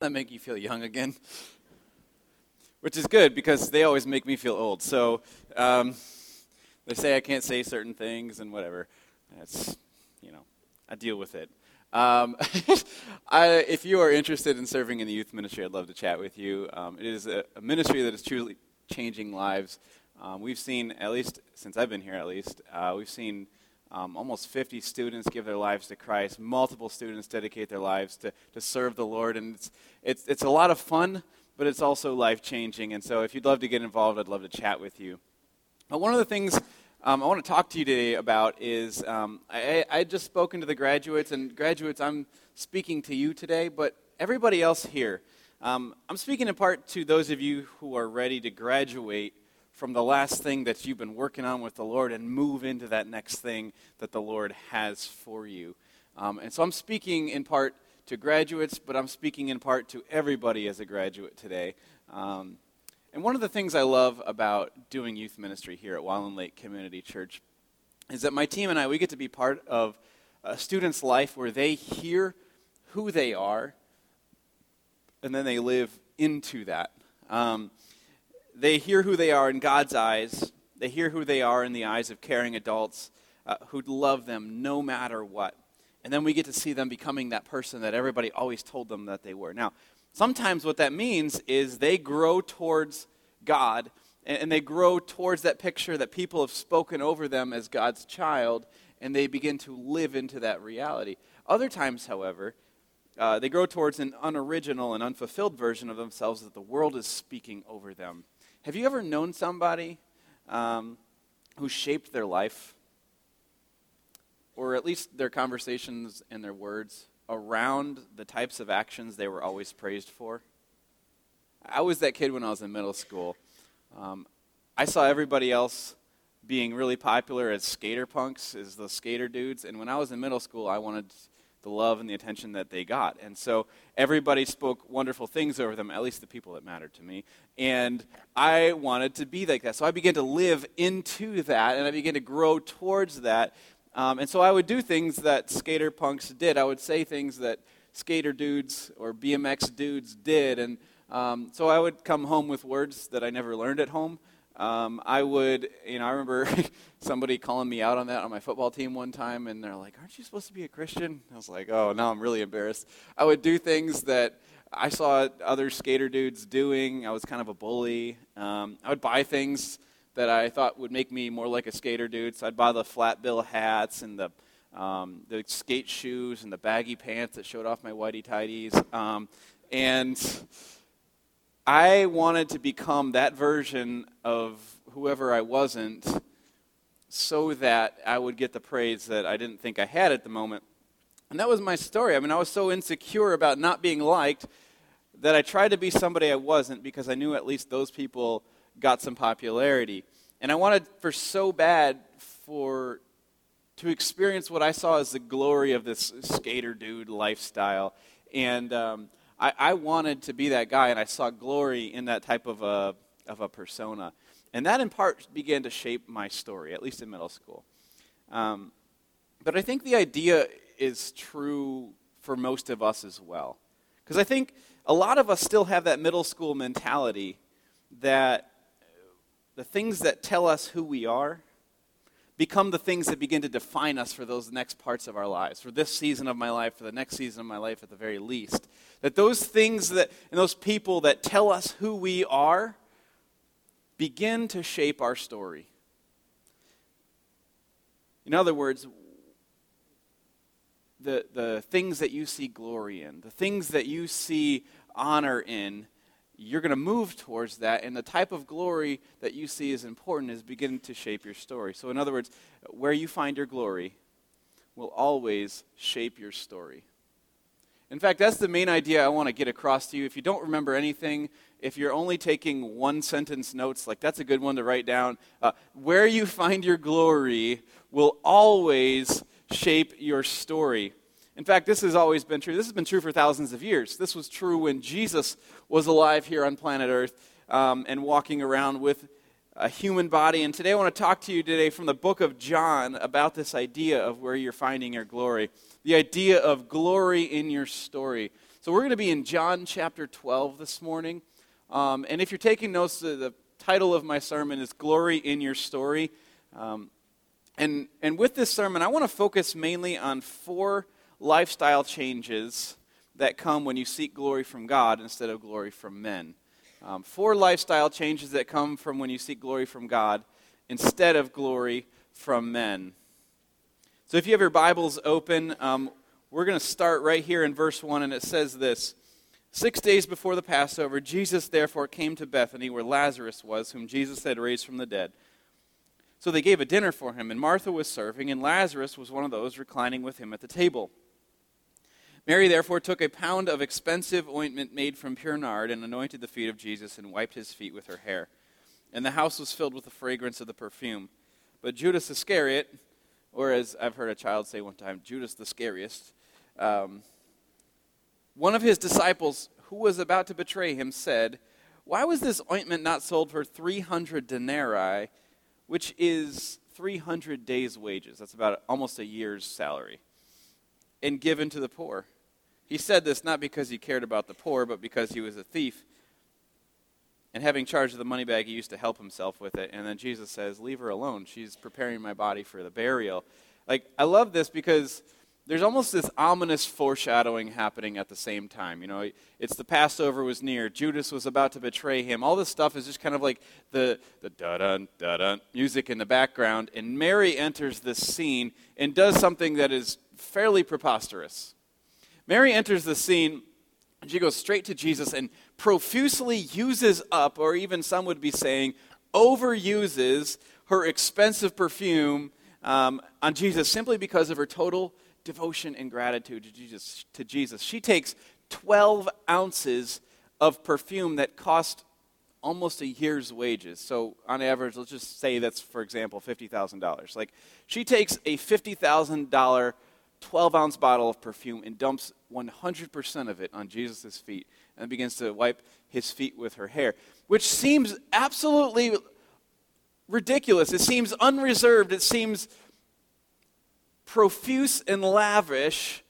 that make you feel young again? Which is good because they always make me feel old. So um, they say I can't say certain things and whatever. That's, you know, I deal with it. Um, I, if you are interested in serving in the youth ministry, I'd love to chat with you. Um, it is a, a, ministry that is truly changing lives. Um, we've seen, at least since I've been here, at least, uh, we've seen um, almost 50 students give their lives to Christ. Multiple students dedicate their lives to, to serve the Lord. And it's, it's, it's a lot of fun, but it's also life changing. And so if you'd love to get involved, I'd love to chat with you. But one of the things um, I want to talk to you today about is um, I, I just spoken to the graduates, and graduates, I'm speaking to you today, but everybody else here. Um, I'm speaking in part to those of you who are ready to graduate from the last thing that you've been working on with the Lord and move into that next thing that the Lord has for you. Um, and so I'm speaking in part to graduates, but I'm speaking in part to everybody as a graduate today. Um, and one of the things I love about doing youth ministry here at Wildland Lake Community Church is that my team and I, we get to be part of a student's life where they hear who they are and then they live into that. Um, they hear who they are in God's eyes. They hear who they are in the eyes of caring adults uh, who love them no matter what. And then we get to see them becoming that person that everybody always told them that they were. Now, sometimes what that means is they grow towards God and, they grow towards that picture that people have spoken over them as God's child, and they begin to live into that reality. Other times, however, uh, they grow towards an unoriginal and unfulfilled version of themselves that the world is speaking over them. Have you ever known somebody um, who shaped their life, or at least their conversations and their words, around the types of actions they were always praised for? I was that kid when I was in middle school. Um, I saw everybody else being really popular as skater punks, as the skater dudes, and when I was in middle school, I wanted the love and the attention that they got. And so everybody spoke wonderful things over them, at least the people that mattered to me. And I wanted to be like that. So I began to live into that, and I began to grow towards that. Um, and so I would do things that skater punks did. I would say things that skater dudes or BMX dudes did. And um, so I would come home with words that I never learned at home. Um, I would, you know, I remember somebody calling me out on that on my football team one time, and they're like, Aren't you supposed to be a Christian? I was like, Oh, now I'm really embarrassed. I would do things that I saw other skater dudes doing. I was kind of a bully. Um, I would buy things that I thought would make me more like a skater dude. So I'd buy the flat bill hats and the, um, the skate shoes and the baggy pants that showed off my whitey tidies. Um, and I wanted to become that version of whoever I wasn't so that I would get the praise that I didn't think I had at the moment. And that was my story. I mean, I was so insecure about not being liked that I tried to be somebody I wasn't because I knew at least those people got some popularity. And I wanted for so bad for to experience what I saw as the glory of this skater dude lifestyle. And um, I, I wanted to be that guy, and I saw glory in that type of a, of a persona. And that, in part, began to shape my story, at least in middle school. Um, but I think the idea is true for most of us as well. Because I think a lot of us still have that middle school mentality that the things that tell us who we are become the things that begin to define us for those next parts of our lives, for this season of my life, for the next season of my life at the very least. That those things that, and those people that tell us who we are begin to shape our story. In other words, the, the things that you see glory in, the things that you see honor in, you're going to move towards that, and the type of glory that you see as important is beginning to shape your story. So, in other words, where you find your glory will always shape your story. In fact, that's the main idea I want to get across to you. If you don't remember anything, if you're only taking one sentence notes, like that's a good one to write down. Uh, where you find your glory will always shape your story. In fact, this has always been true. This has been true for thousands of years. This was true when Jesus was alive here on planet Earth um, and walking around with a human body. And today I want to talk to you today from the book of John about this idea of where you're finding your glory. The idea of glory in your story. So we're going to be in John chapter 12 this morning. Um, and if you're taking notes, the, the, title of my sermon is Glory in Your Story. Um, and, and with this sermon, I want to focus mainly on four lifestyle changes that come when you seek glory from God instead of glory from men. Um, four lifestyle changes that come from when you seek glory from God instead of glory from men. So if you have your Bibles open, um, we're going to start right here in verse 1, and it says this Six days before the Passover, Jesus therefore came to Bethany, where Lazarus was, whom Jesus had raised from the dead. So they gave a dinner for him, and Martha was serving, and Lazarus was one of those reclining with him at the table. Mary therefore took a pound of expensive ointment made from pure nard and anointed the feet of Jesus and wiped his feet with her hair. And the house was filled with the fragrance of the perfume. But Judas Iscariot, or as I've heard a child say one time, Judas the scariest, um, one of his disciples, who was about to betray him, said, Why was this ointment not sold for 300 denarii, which is 300 days' wages? That's about almost a year's salary, and given to the poor? He said this not because he cared about the poor, but because he was a thief. And having charge of the money bag, he used to help himself with it. And then Jesus says, Leave her alone. She's preparing my body for the burial. Like, I love this because there's almost this ominous foreshadowing happening at the same time. You know, it's the Passover was near. Judas was about to betray him. All this stuff is just kind of like the the da dun da dun music in the background. And Mary enters this scene and does something that is fairly preposterous. Mary enters the scene. And she goes straight to Jesus and profusely uses up, or even some would be saying, overuses her expensive perfume um, on Jesus simply because of her total devotion and gratitude to Jesus. To Jesus. She takes 12 ounces of perfume that cost almost a year's wages. So, on average, let's just say that's, for example, $50,000. Like, she takes a $50,000 12 ounce bottle of perfume and dumps 100% of it on Jesus' feet and begins to wipe his feet with her hair, which seems absolutely ridiculous. It seems unreserved. It seems profuse and lavish,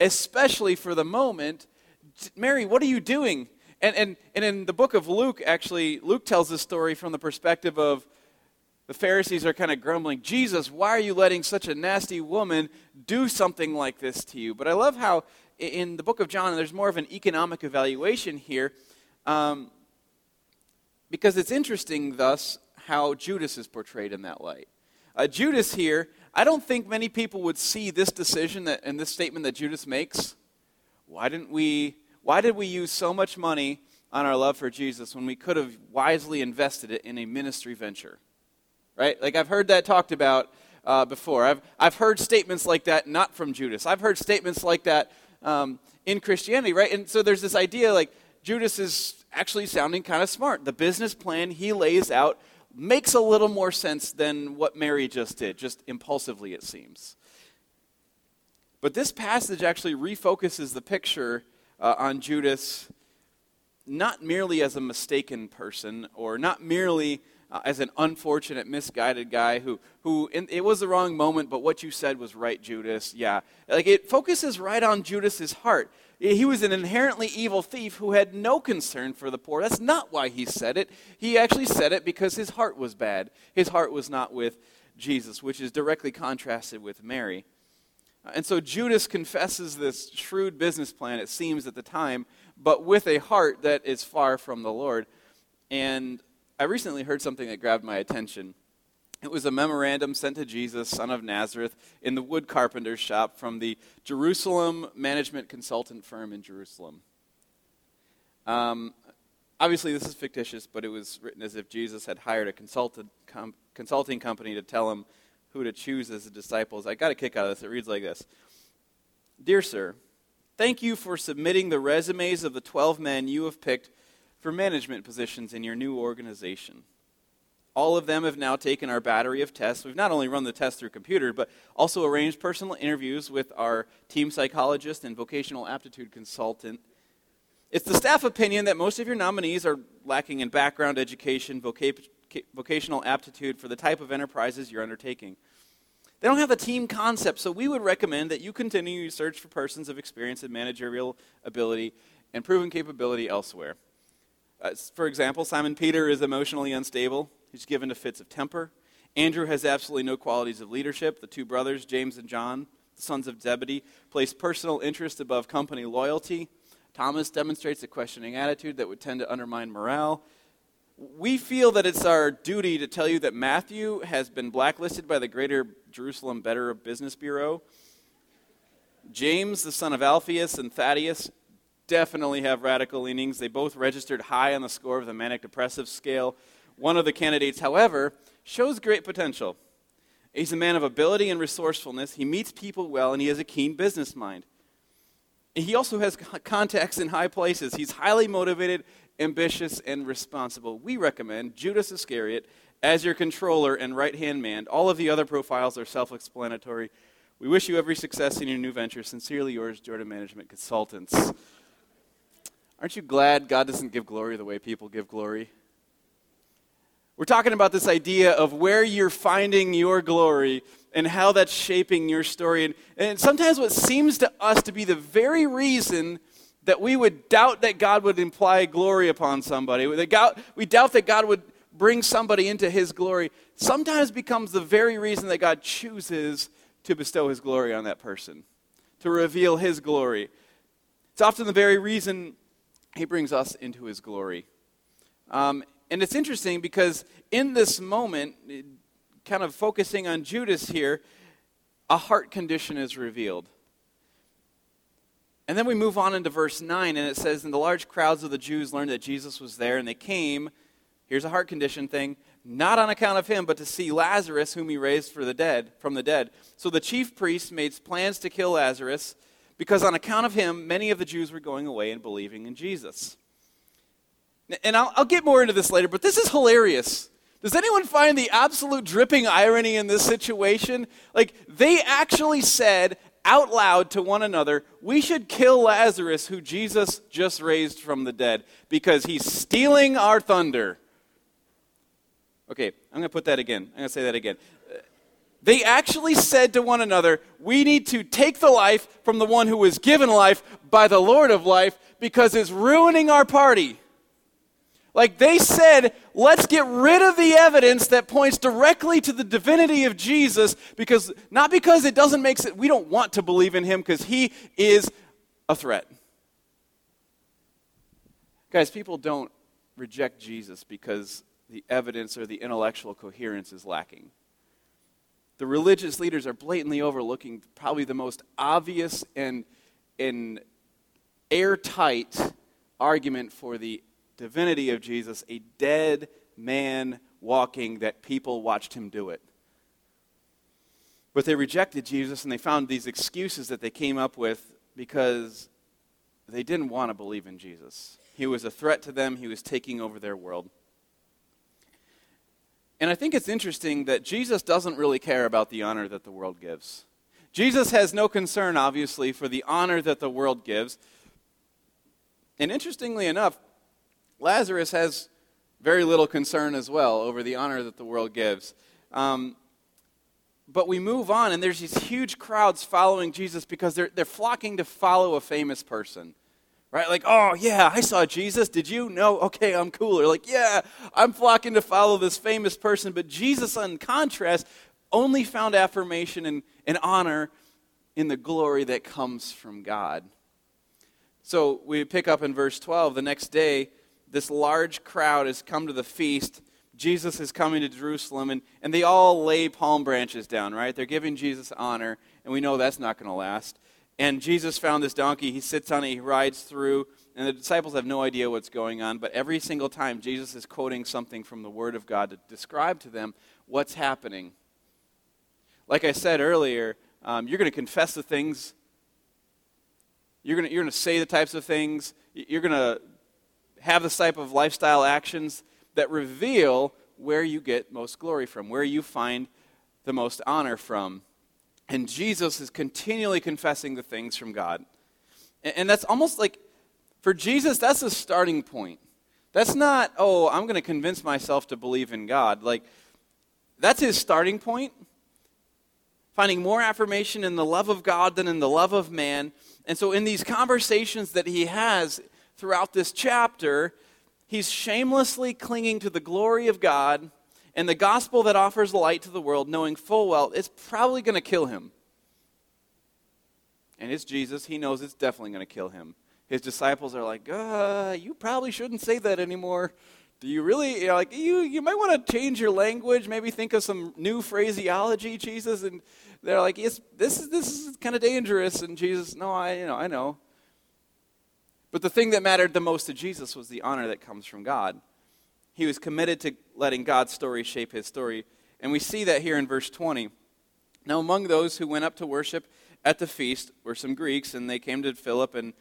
especially for the moment. Mary, what are you doing? And, and, and in the book of Luke, actually, Luke tells this story from the perspective of the Pharisees are kind of grumbling, Jesus, why are you letting such a nasty woman do something like this to you? But I love how in the book of John, there's more of an economic evaluation here, um, because it's interesting, thus, how Judas is portrayed in that light. Uh, Judas here I don't think many people would see this decision that, and this statement that Judas makes. Why didn't we? Why did we use so much money on our love for Jesus when we could have wisely invested it in a ministry venture? Right? Like I've heard that talked about uh, before. I've I've heard statements like that not from Judas. I've heard statements like that um, in Christianity. Right? And so there's this idea like Judas is actually sounding kind of smart. The business plan he lays out makes a little more sense than what Mary just did, just impulsively, it seems. But this passage actually refocuses the picture uh, on Judas not merely as a mistaken person or not merely uh, as an unfortunate, misguided guy who, who in, it was the wrong moment, but what you said was right, Judas. Yeah. Like it focuses right on Judas's heart. He was an inherently evil thief who had no concern for the poor. That's not why he said it. He actually said it because his heart was bad. His heart was not with Jesus, which is directly contrasted with Mary. And so Judas confesses this shrewd business plan, it seems at the time, but with a heart that is far from the Lord. And I recently heard something that grabbed my attention. It was a memorandum sent to Jesus, son of Nazareth, in the wood carpenter's shop from the Jerusalem management consultant firm in Jerusalem. Um, obviously, this is fictitious, but it was written as if Jesus had hired a com- consulting company to tell him who to choose as the disciples. I got a kick out of this. It reads like this Dear Sir, thank you for submitting the resumes of the 12 men you have picked for management positions in your new organization. All of them have now taken our battery of tests. We've not only run the test through computer, but also arranged personal interviews with our team psychologist and vocational aptitude consultant. It's the staff opinion that most of your nominees are lacking in background education, vocational aptitude for the type of enterprises you're undertaking. They don't have the team concept, so we would recommend that you continue your search for persons of experience and managerial ability and proven capability elsewhere. Uh, for example, Simon Peter is emotionally unstable. He's given to fits of temper. Andrew has absolutely no qualities of leadership. The two brothers, James and John, the sons of Zebedee, place personal interest above company loyalty. Thomas demonstrates a questioning attitude that would tend to undermine morale. We feel that it's our duty to tell you that Matthew has been blacklisted by the Greater Jerusalem Better Business Bureau. James, the son of Alphaeus, and Thaddeus definitely have radical leanings. They both registered high on the score of the manic depressive scale. One of the candidates, however, shows great potential. He's a man of ability and resourcefulness. He meets people well, and he has a keen business mind. He also has contacts in high places. He's highly motivated, ambitious, and responsible. We recommend Judas Iscariot as your controller and right hand man. All of the other profiles are self explanatory. We wish you every success in your new venture. Sincerely yours, Jordan Management Consultants. Aren't you glad God doesn't give glory the way people give glory? We're talking about this idea of where you're finding your glory and how that's shaping your story. And, and sometimes what seems to us to be the very reason that we would doubt that God would imply glory upon somebody, that God, we doubt that God would bring somebody into his glory, sometimes becomes the very reason that God chooses to bestow his glory on that person, to reveal his glory. It's often the very reason he brings us into his glory. Um, and it's interesting because in this moment, kind of focusing on Judas here, a heart condition is revealed. And then we move on into verse 9, and it says, And the large crowds of the Jews learned that Jesus was there, and they came, here's a heart condition thing, not on account of him, but to see Lazarus, whom he raised for the dead, from the dead. So the chief priests made plans to kill Lazarus because on account of him, many of the Jews were going away and believing in Jesus. And I'll, I'll, get more into this later, but this is hilarious. Does anyone find the absolute dripping irony in this situation? Like, they actually said out loud to one another, We should kill Lazarus, who Jesus just raised from the dead, because he's stealing our thunder. Okay, I'm going to put that again. I'm going to say that again. They actually said to one another, We need to take the life from the one who was given life by the Lord of life because it's ruining our party. Like they said, let's get rid of the evidence that points directly to the divinity of Jesus because not because it doesn't make sense, we don't want to believe in him because he is a threat. Guys, people don't reject Jesus because the evidence or the intellectual coherence is lacking the religious leaders are blatantly overlooking probably the most obvious and, and airtight argument for the divinity of Jesus a dead man walking that people watched him do it. But they rejected Jesus and they found these excuses that they came up with because they didn't want to believe in Jesus. He was a threat to them, he was taking over their world. And I think it's interesting that Jesus doesn't really care about the honor that the world gives. Jesus has no concern, obviously, for the honor that the world gives. And interestingly enough, Lazarus has very little concern as well over the honor that the world gives. Um, but we move on, and there's these huge crowds following Jesus because they're, they're flocking to follow a famous person. Right? Like, oh, yeah, I saw Jesus. Did you? No? Okay, I'm cooler. Like, yeah, I'm flocking to follow this famous person. But Jesus, in contrast, only found affirmation and, and honor in the glory that comes from God. So we pick up in verse 12. The next day, this large crowd has come to the feast. Jesus is coming to Jerusalem, and, and they all lay palm branches down, right? They're giving Jesus honor, and we know that's not going to last. And Jesus found this donkey. He sits on it, he rides through, and the disciples have no idea what's going on. But every single time, Jesus is quoting something from the Word of God to describe to them what's happening. Like I said earlier, um, you're going to confess the things, you're going you're to say the types of things, you're going to have the type of lifestyle actions that reveal where you get most glory from, where you find the most honor from. And Jesus is continually confessing the things from God. And that's almost like, for Jesus, that's a starting point. That's not, oh, I'm going to convince myself to believe in God. Like, that's his starting point. finding more affirmation in the love of God than in the love of man. And so, in these conversations that he has throughout this chapter, he's shamelessly clinging to the glory of God and the gospel that offers light to the world, knowing full well it's probably going to kill him. And it's Jesus. He knows it's definitely going to kill him. His disciples are like, uh, you probably shouldn't say that anymore. Do you really, you know, like, you, you might want to change your language, maybe think of some new phraseology, Jesus. And they're like, yes, this is, this is kind of dangerous. And Jesus, no, I, you know, I know. But the thing that mattered the most to Jesus was the honor that comes from God. He was committed to letting God's story shape his story. And we see that here in verse 20. Now, among those who went up to worship at the feast were some Greeks, and they came to Philip and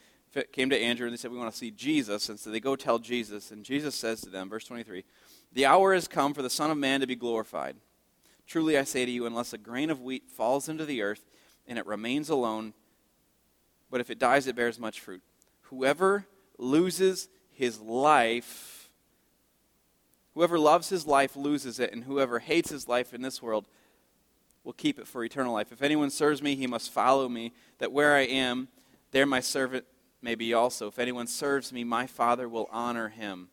came to Andrew, and they said, We want to see Jesus. And so they go tell Jesus. And Jesus says to them, verse 23, The hour has come for the Son of Man to be glorified. Truly I say to you, unless a grain of wheat falls into the earth and it remains alone, but if it dies, it bears much fruit. Whoever loses his life, whoever loves his life loses it, and whoever hates his life in this world will keep it for eternal life. If anyone serves me, he must follow me, that where I am, there my servant may be also. If anyone serves me, my Father will honor him.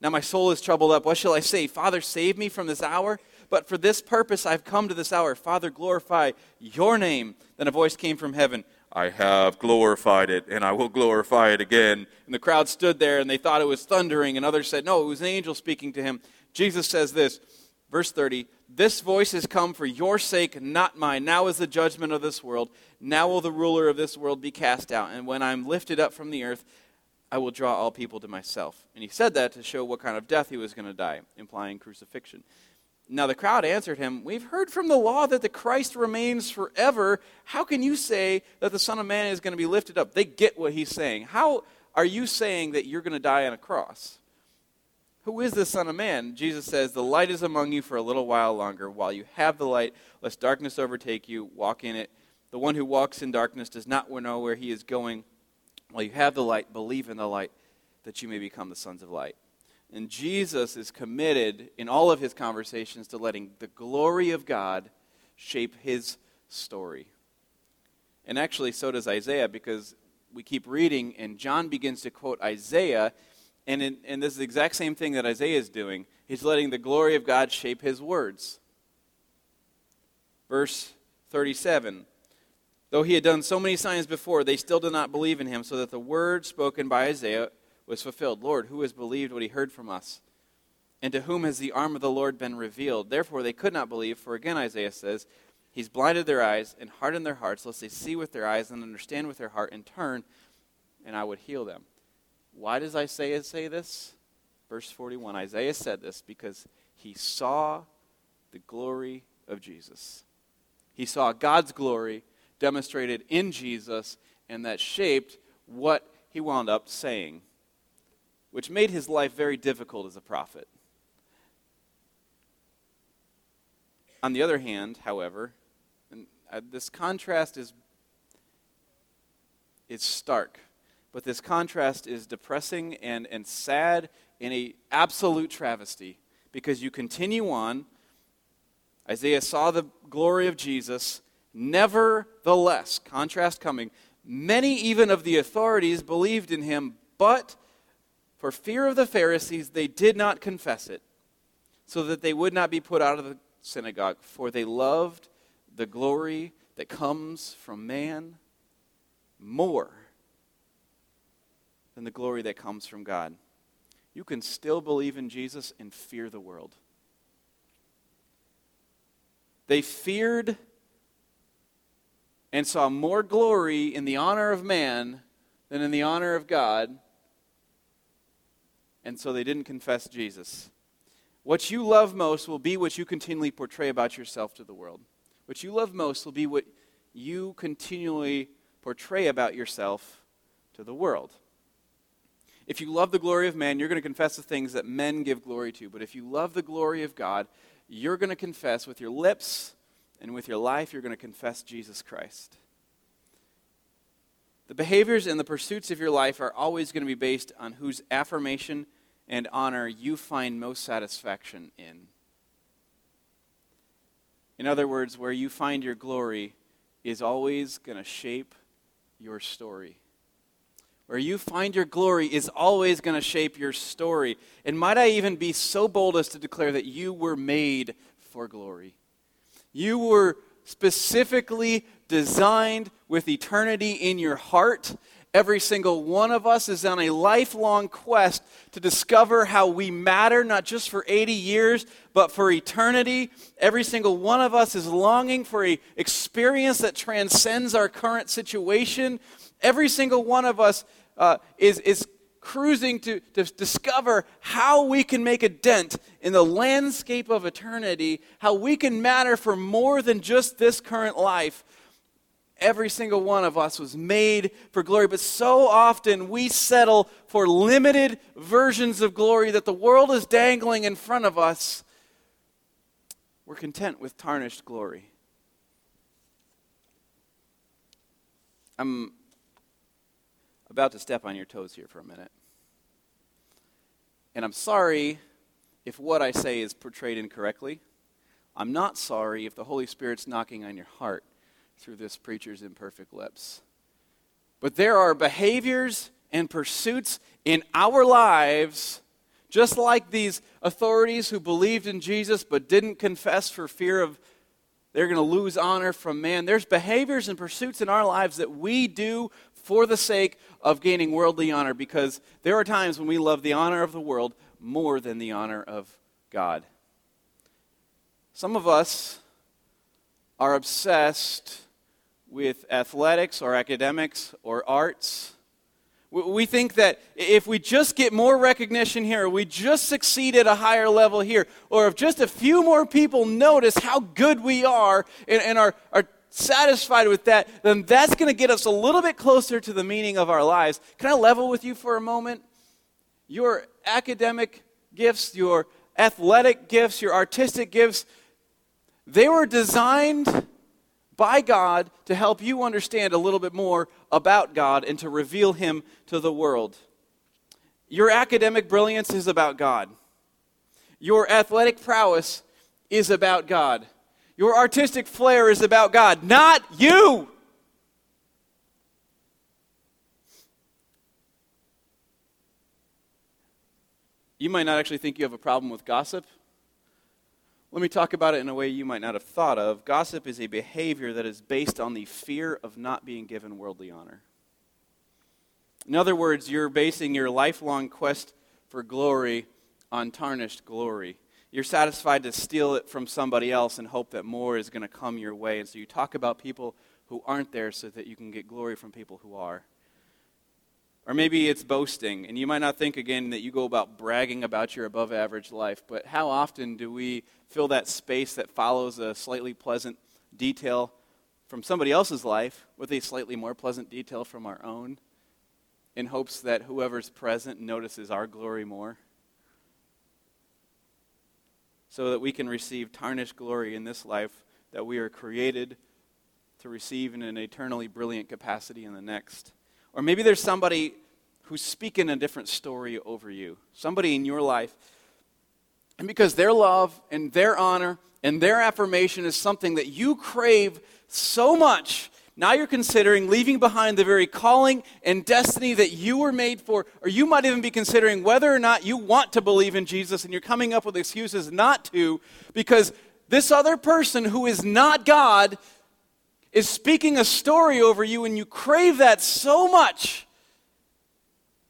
Now my soul is troubled up. What shall I say? Father, save me from this hour? But for this purpose I've come to this hour. Father, glorify your name. Then a voice came from heaven I have glorified it, and I will glorify it again. And the crowd stood there, and they thought it was thundering, and others said, No, it was an angel speaking to him. Jesus says this, verse 30 This voice has come for your sake, not mine. Now is the judgment of this world. Now will the ruler of this world be cast out. And when I'm lifted up from the earth, I will draw all people to myself. And he said that to show what kind of death he was going to die, implying crucifixion. Now the crowd answered him, We've heard from the law that the Christ remains forever. How can you say that the Son of Man is going to be lifted up? They get what he's saying. How are you saying that you're going to die on a cross? Who is the Son of Man? Jesus says, The light is among you for a little while longer. While you have the light, lest darkness overtake you, walk in it. The one who walks in darkness does not know where he is going. While you have the light, believe in the light, that you may become the sons of light. And Jesus is committed in all of his conversations to letting the glory of God shape his story. And actually, so does Isaiah, because we keep reading, and John begins to quote Isaiah, and, in, and this is the exact same thing that Isaiah is doing. He's letting the glory of God shape his words. Verse 37 Though he had done so many signs before, they still did not believe in him, so that the word spoken by Isaiah was fulfilled. Lord, who has believed what he heard from us? And to whom has the arm of the Lord been revealed? Therefore they could not believe, for again Isaiah says, He's blinded their eyes and hardened their hearts, lest they see with their eyes and understand with their heart and turn, and I would heal them. Why does Isaiah say this? Verse 41 Isaiah said this because he saw the glory of Jesus. He saw God's glory demonstrated in Jesus, and that shaped what he wound up saying which made his life very difficult as a prophet. On the other hand, however, uh, this contrast is, is stark, but this contrast is depressing and, and sad in a absolute travesty because you continue on. Isaiah saw the glory of Jesus. Nevertheless, contrast coming, many even of the authorities believed in him, but for fear of the Pharisees, they did not confess it, so that they would not be put out of the synagogue, for they loved the glory that comes from man more than the glory that comes from God. You can still believe in Jesus and fear the world. They feared and saw more glory in the honor of man than in the honor of God and so they didn't confess Jesus. What you love most will be what you continually portray about yourself to the world. What you love most will be what you continually portray about yourself to the world. If you love the glory of man, you're going to confess the things that men give glory to. But if you love the glory of God, you're going to confess with your lips and with your life, you're going to confess Jesus Christ. The behaviors and the pursuits of your life are always going to be based on whose affirmation and honor you find most satisfaction in. In other words, where you find your glory is always going to shape your story. Where you find your glory is always going to shape your story. And might I even be so bold as to declare that you were made for glory? You were specifically designed with eternity in your heart. Every single one of us is on a lifelong quest to discover how we matter, not just for 80 years, but for eternity. Every single one of us is longing for an experience that transcends our current situation. Every single one of us uh, is, is cruising to, to discover how we can make a dent in the landscape of eternity, how we can matter for more than just this current life. Every single one of us was made for glory, but so often we settle for limited versions of glory that the world is dangling in front of us. We're content with tarnished glory. I'm about to step on your toes here for a minute. And I'm sorry if what I say is portrayed incorrectly. I'm not sorry if the Holy Spirit's knocking on your heart through this preacher's imperfect lips. But there are behaviors and pursuits in our lives, just like these authorities who believed in Jesus but didn't confess for fear of they're going to lose honor from man. There's behaviors and pursuits in our lives that we do for the sake of gaining worldly honor because there are times when we love the honor of the world more than the honor of God. Some of us are obsessed with athletics or academics or arts. We think that if we just get more recognition here, we just succeed at a higher level here, or if just a few more people notice how good we are and, and are, are satisfied with that, then that's going to get us a little bit closer to the meaning of our lives. Can I level with you for a moment? Your academic gifts, your athletic gifts, your artistic gifts, they were designed by God to help you understand a little bit more about God and to reveal Him to the world. Your academic brilliance is about God. Your athletic prowess is about God. Your artistic flair is about God, not you. You might not actually think you have a problem with gossip. Let me talk about it in a way you might not have thought of. Gossip is a behavior that is based on the fear of not being given worldly honor. In other words, you're basing your lifelong quest for glory on tarnished glory. You're satisfied to steal it from somebody else and hope that more is going to come your way. And so you talk about people who aren't there so that you can get glory from people who are. Or maybe it's boasting, and you might not think again that you go about bragging about your above average life, but how often do we fill that space that follows a slightly pleasant detail from somebody else's life with a slightly more pleasant detail from our own in hopes that whoever's present notices our glory more? So that we can receive tarnished glory in this life that we are created to receive in an eternally brilliant capacity in the next. Or maybe there's somebody who's speaking a different story over you, somebody in your life. And because their love and their honor and their affirmation is something that you crave so much, now you're considering leaving behind the very calling and destiny that you were made for, or you might even be considering whether or not you want to believe in Jesus and you're coming up with excuses not to because this other person who is not God is speaking a story over you, and you crave that so much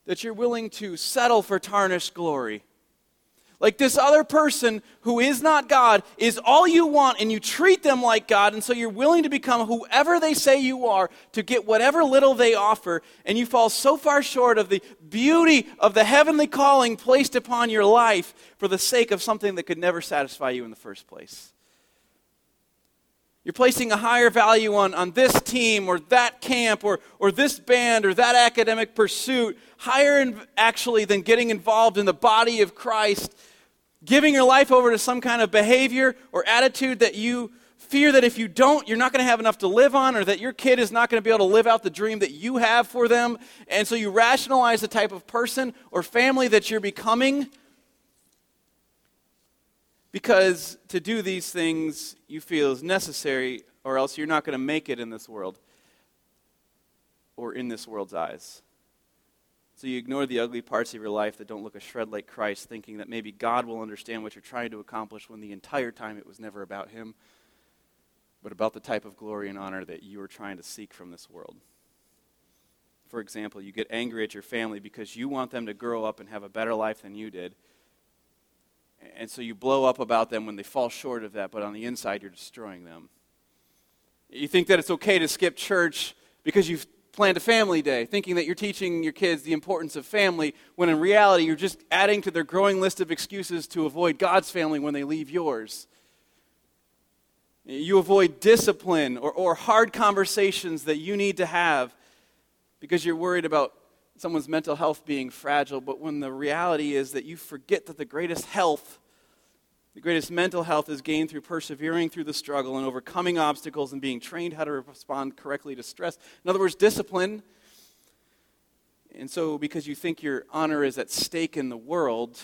that you're willing to settle for tarnished glory. Like this other person who is not God is all you want, and you treat them like God, and so you're willing to become whoever they say you are to get whatever little they offer, and you fall so far short of the beauty of the heavenly calling placed upon your life for the sake of something that could never satisfy you in the first place. You're placing a higher value on, on this team or that camp or, or this band or that academic pursuit, higher in, actually than getting involved in the body of Christ, giving your life over to some kind of behavior or attitude that you fear that if you don't, you're not going to have enough to live on, or that your kid is not going to be able to live out the dream that you have for them. And so you rationalize the type of person or family that you're becoming because to do these things you feel is necessary, or else you're not going to make it in this world or in this world's eyes. So you ignore the ugly parts of your life that don't look a shred like Christ, thinking that maybe God will understand what you're trying to accomplish when the entire time it was never about Him, but about the type of glory and honor that you are trying to seek from this world. For example, you get angry at your family because you want them to grow up and have a better life than you did. And so you blow up about them when they fall short of that, but on the inside, you're destroying them. You think that it's okay to skip church because you've planned a family day, thinking that you're teaching your kids the importance of family, when in reality, you're just adding to their growing list of excuses to avoid God's family when they leave yours. You avoid discipline or, or hard conversations that you need to have because you're worried about someone's mental health being fragile, but when the reality is that you forget that the greatest health the greatest mental health is gained through persevering through the struggle and overcoming obstacles and being trained how to respond correctly to stress. In other words, discipline. And so, because you think your honor is at stake in the world,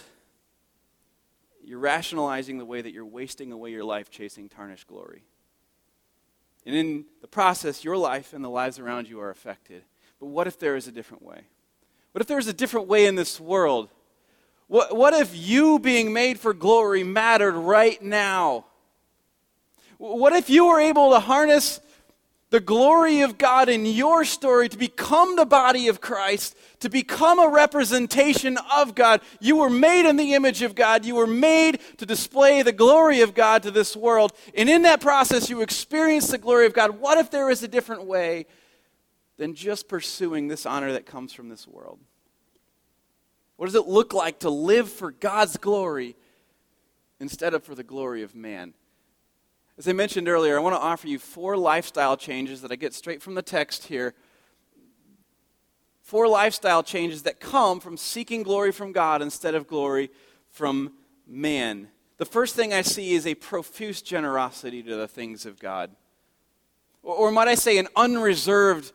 you're rationalizing the way that you're wasting away your life chasing tarnished glory. And in the process, your life and the lives around you are affected. But what if there is a different way? What if there's a different way in this world? What, what if you being made for glory mattered right now? What if you were able to harness the glory of God in your story to become the body of Christ, to become a representation of God? You were made in the image of God. You were made to display the glory of God to this world. And in that process, you experience the glory of God. What if there is a different way than just pursuing this honor that comes from this world? What does it look like to live for God's glory instead of for the glory of man? As I mentioned earlier, I want to offer you four lifestyle changes that I get straight from the text here. Four lifestyle changes that come from seeking glory from God instead of glory from man. The first thing I see is a profuse generosity to the things of God. Or, or might I say, an unreserved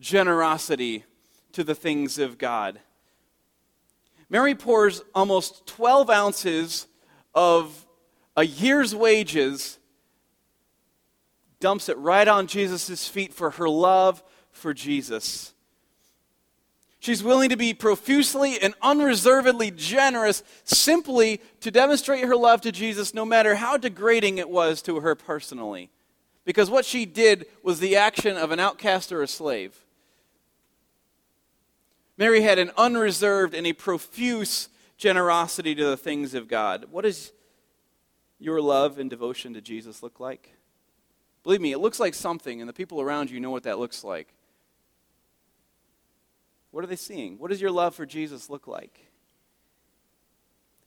generosity to the things of God. Mary pours almost 12 ounces of a year's wages, dumps it right on Jesus' feet for her love for Jesus. She's willing to be profusely and unreservedly generous simply to demonstrate her love to Jesus, no matter how degrading it was to her personally. Because what she did was the action of an outcast or a slave. Mary had an unreserved and a profuse generosity to the things of God. What does your love and devotion to Jesus look like? Believe me, it looks like something, and the people around you know what that looks like. What are they seeing? What does your love for Jesus look like?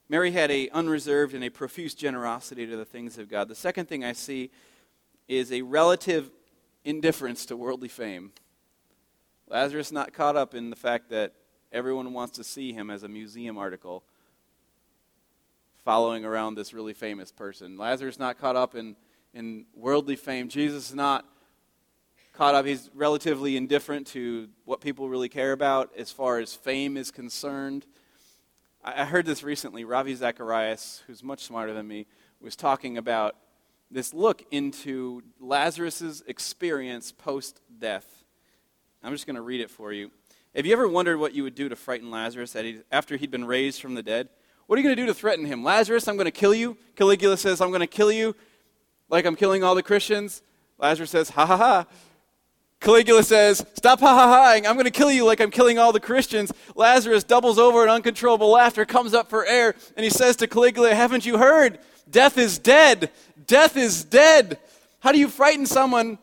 Mary had a unreserved and a profuse generosity to the things of God. The second thing I see is a relative indifference to worldly fame. Lazarus not caught up in the fact that everyone wants to see him as a museum article following around this really famous person. Lazarus not caught up in, in worldly fame. Jesus is not caught up. He's relatively indifferent to what people really care about as far as fame is concerned. I, I heard this recently. Ravi Zacharias, who's much smarter than me, was talking about this look into Lazarus' experience post death. I'm just going to read it for you. Have you ever wondered what you would do to frighten Lazarus after he'd been raised from the dead? What are you going to do to threaten him? Lazarus, I'm going to kill you. Caligula says, I'm going to kill you like I'm killing all the Christians. Lazarus says, ha ha ha. Caligula says, Stop ha ha haing. I'm going to kill you like I'm killing all the Christians. Lazarus doubles over in uncontrollable laughter, comes up for air, and he says to Caligula, Haven't you heard? Death is dead. Death is dead. How do you frighten someone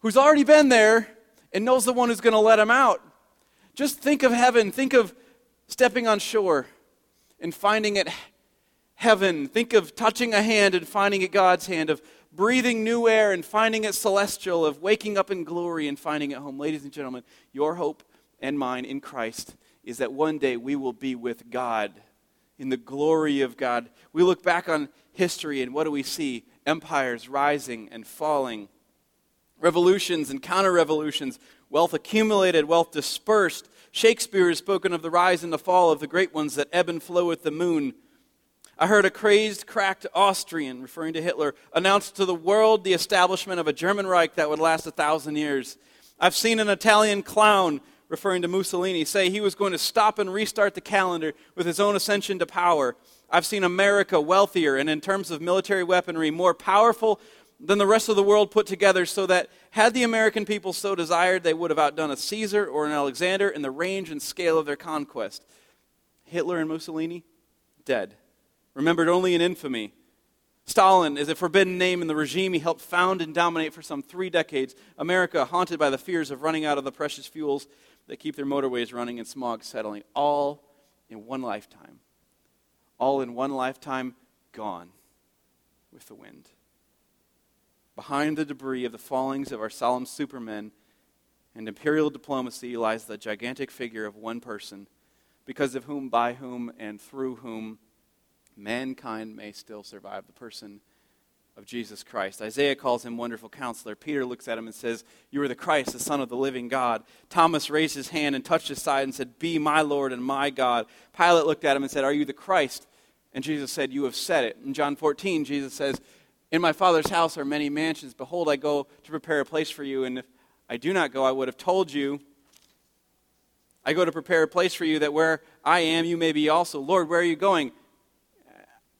who's already been there and knows the one who's going to let him out. Just think of heaven. Think of stepping on shore and finding it heaven. Think of touching a hand and finding it God's hand, of breathing new air and finding it celestial, of waking up in glory and finding it home. Ladies and gentlemen, your hope and mine in Christ is that one day we will be with God in the glory of God. We look back on history and what do we see? Empires rising and falling revolutions and counter revolutions, wealth accumulated, wealth dispersed. Shakespeare has spoken of the rise and the fall of the great ones that ebb and flow with the moon. I heard a crazed, cracked Austrian, referring to Hitler, announce to the world the establishment of a German Reich that would last a thousand years. I've seen an Italian clown, referring to Mussolini, say he was going to stop and restart the calendar with his own ascension to power. I've seen America wealthier and, in terms of military weaponry, more powerful than the rest of the world put together, so that had the American people so desired, they would have outdone a Caesar or an Alexander in the range and scale of their conquest. Hitler and Mussolini, dead remembered only in infamy. Stalin is a forbidden name in the regime he helped found and dominate for some three decades. America, haunted by the fears of running out of the precious fuels that keep their motorways running and smog settling, all in one lifetime. All in one lifetime, gone with the wind. Behind the debris of the fallings of our solemn supermen and imperial diplomacy lies the gigantic figure of one person, because of whom, by whom, and through whom mankind may still survive the person of Jesus Christ. Isaiah calls him wonderful counselor. Peter looks at him and says, You are the Christ, the Son of the living God. Thomas raised his hand and touched his side and said, Be my Lord and my God. Pilate looked at him and said, Are you the Christ? And Jesus said, You have said it. In John 14, Jesus says, In my Father's house are many mansions. Behold, I go to prepare a place for you. And if I do not go, I would have told you. I go to prepare a place for you that where I am, you may be also. Lord, where are you going?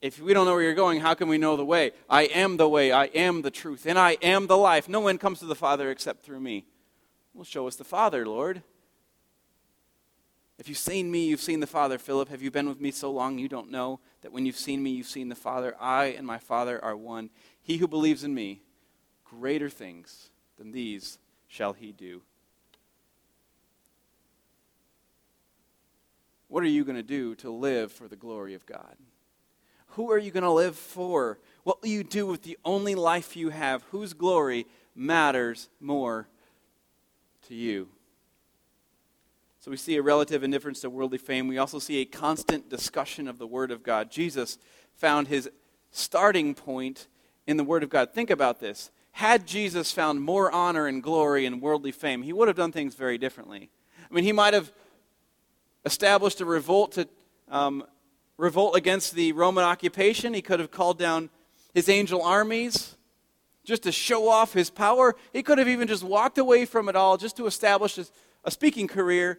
If we don't know where you're going, how can we know the way? I am the way, I am the truth, and I am the life. No one comes to the Father except through me. Well, show us the Father, Lord. If you've seen me, you've seen the Father. Philip, have you been with me so long you don't know that when you've seen me, you've seen the Father? I and my Father are one. He who believes in me, greater things than these shall he do. What are you going to do to live for the glory of God? Who are you going to live for? What will you do with the only life you have? Whose glory matters more to you? So we see a relative indifference to worldly fame. We also see a constant discussion of the Word of God. Jesus found his starting point in the Word of God. Think about this. Had Jesus found more honor and glory and worldly fame, he would have done things very differently. I mean, he might have established a revolt to um, revolt against the Roman occupation. He could have called down his angel armies just to show off his power. He could have even just walked away from it all just to establish a speaking career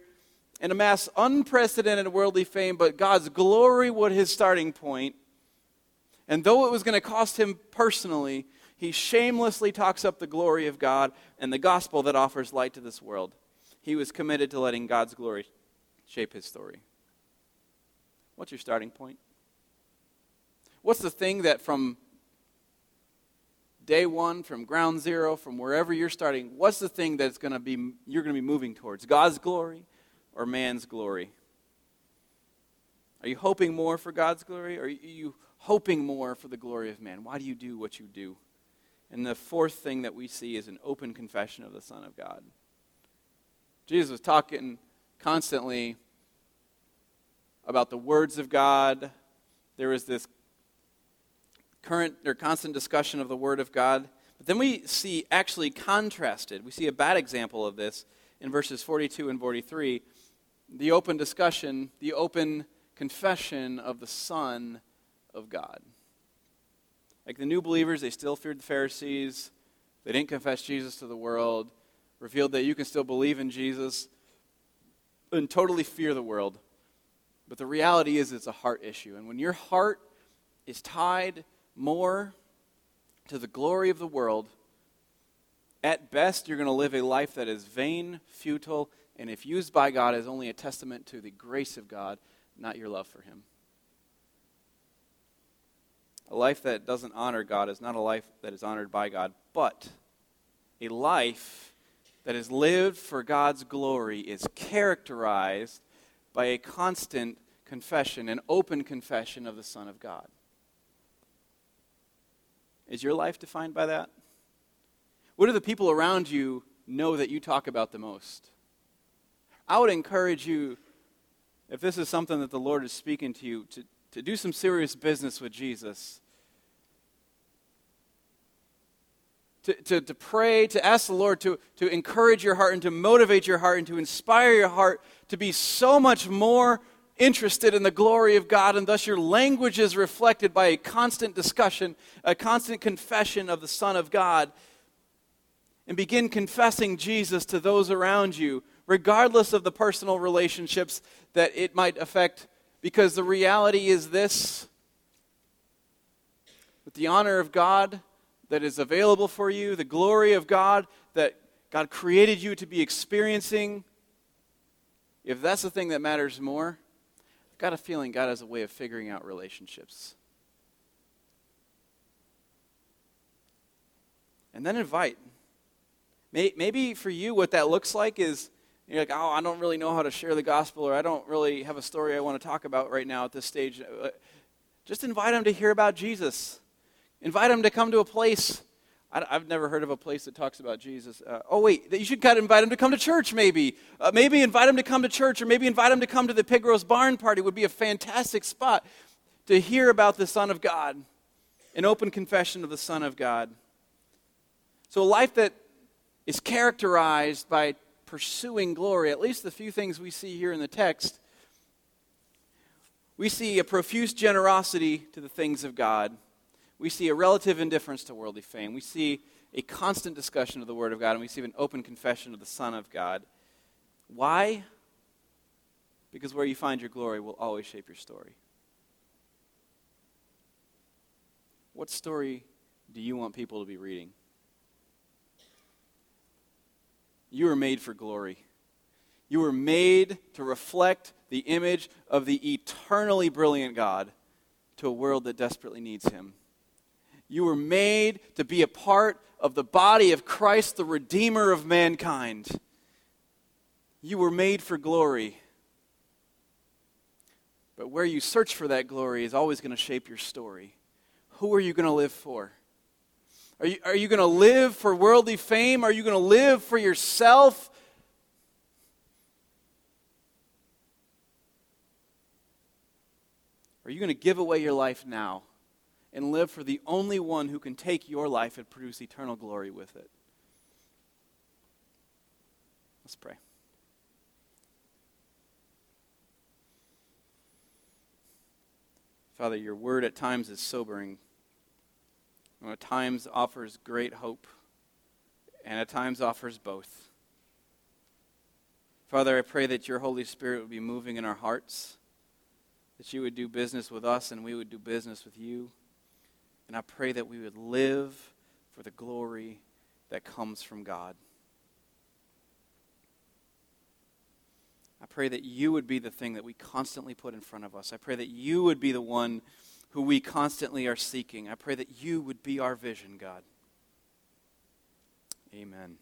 and amass unprecedented worldly fame, but God's glory was his starting point. And though it was going to cost him personally, he shamelessly talks up the glory of God and the gospel that offers light to this world. He was committed to letting God's glory shape his story. What's your starting point? What's the thing that from day one, from ground zero, from wherever you're starting, what's the thing that's going to be you're going to be moving towards? God's glory or man's glory? Are you hoping more for God's glory or are you hoping more for the glory of man? Why do you do what you do? And the fourth thing that we see is an open confession of the Son of God. Jesus was talking constantly about the words of God. There was this current or constant discussion of the Word of God. But then we see actually contrasted. We see a bad example of this in verses 42 and 43 the open discussion, the open confession of the Son of God. Like the new believers, they still feared the Pharisees. They didn't confess Jesus to the world, revealed that you can still believe in Jesus and totally fear the world. But the reality is, it's a heart issue. And when your heart is tied more to the glory of the world, at best, you're going to live a life that is vain, futile, and if used by God, is only a testament to the grace of God, not your love for Him. A life that doesn't honor God is not a life that is honored by God, but a life that is lived for God's glory is characterized by a constant confession, an open confession of the Son of God. Is your life defined by that? What do the people around you know that you talk about the most? I would encourage you, if this is something that the Lord is speaking to you, to, to do some serious business with Jesus. To, to, to pray, to ask the Lord to, to encourage your heart and to motivate your heart and to inspire your heart to be so much more interested in the glory of God, and thus your language is reflected by a constant discussion, a constant confession of the Son of God, and begin confessing Jesus to those around you, regardless of the personal relationships that it might affect, because the reality is this with the honor of God that is available for you, the glory of God that God created you to be experiencing, if that's the thing that matters more, I've got a feeling God has a way of figuring out relationships. And then invite. Maybe for you, what that looks like is you're like, oh, I don't really know how to share the gospel, or I don't really have a story I want to talk about right now at this stage. Uh, just invite them to hear about Jesus. Invite them to come to a place. I, have never heard of a place that talks about Jesus. Uh, oh, wait, you should kind of invite them to come to church, maybe. Uh, maybe invite them to come to church, or maybe invite them to come to the Pig Barn Party would be a fantastic spot to hear about the Son of God, an open confession of the Son of God. So, a life that is characterized by pursuing glory, at least the few things we see here in the text, we see a profuse generosity to the things of God we see a relative indifference to worldly fame. We see a constant discussion of the Word of God, and we see an open confession of the Son of God. Why? Because where you find your glory will always shape your story. What story do you want people to be reading? You were made for glory. You were made to reflect the image of the eternally brilliant God to a world that desperately needs Him. You were made to be a part of the body of Christ, the Redeemer of mankind. You were made for glory. But where you search for that glory is always going to shape your story. Who are you going to live for? Are you, are you going to live for worldly fame? Are you going to live for yourself? Are you going to give away your life now? and live for the only one who can take your life and produce eternal glory with it. Let's pray. Father, your word at times is sobering, and at times offers great hope, and at times offers both. Father, I pray that your Holy Spirit would be moving in our hearts, that you would do business with us and we would do business with you. And I pray that we would live for the glory that comes from God. I pray that you would be the thing that we constantly put in front of us. I pray that you would be the one who we constantly are seeking. I pray that you would be our vision, God. Amen.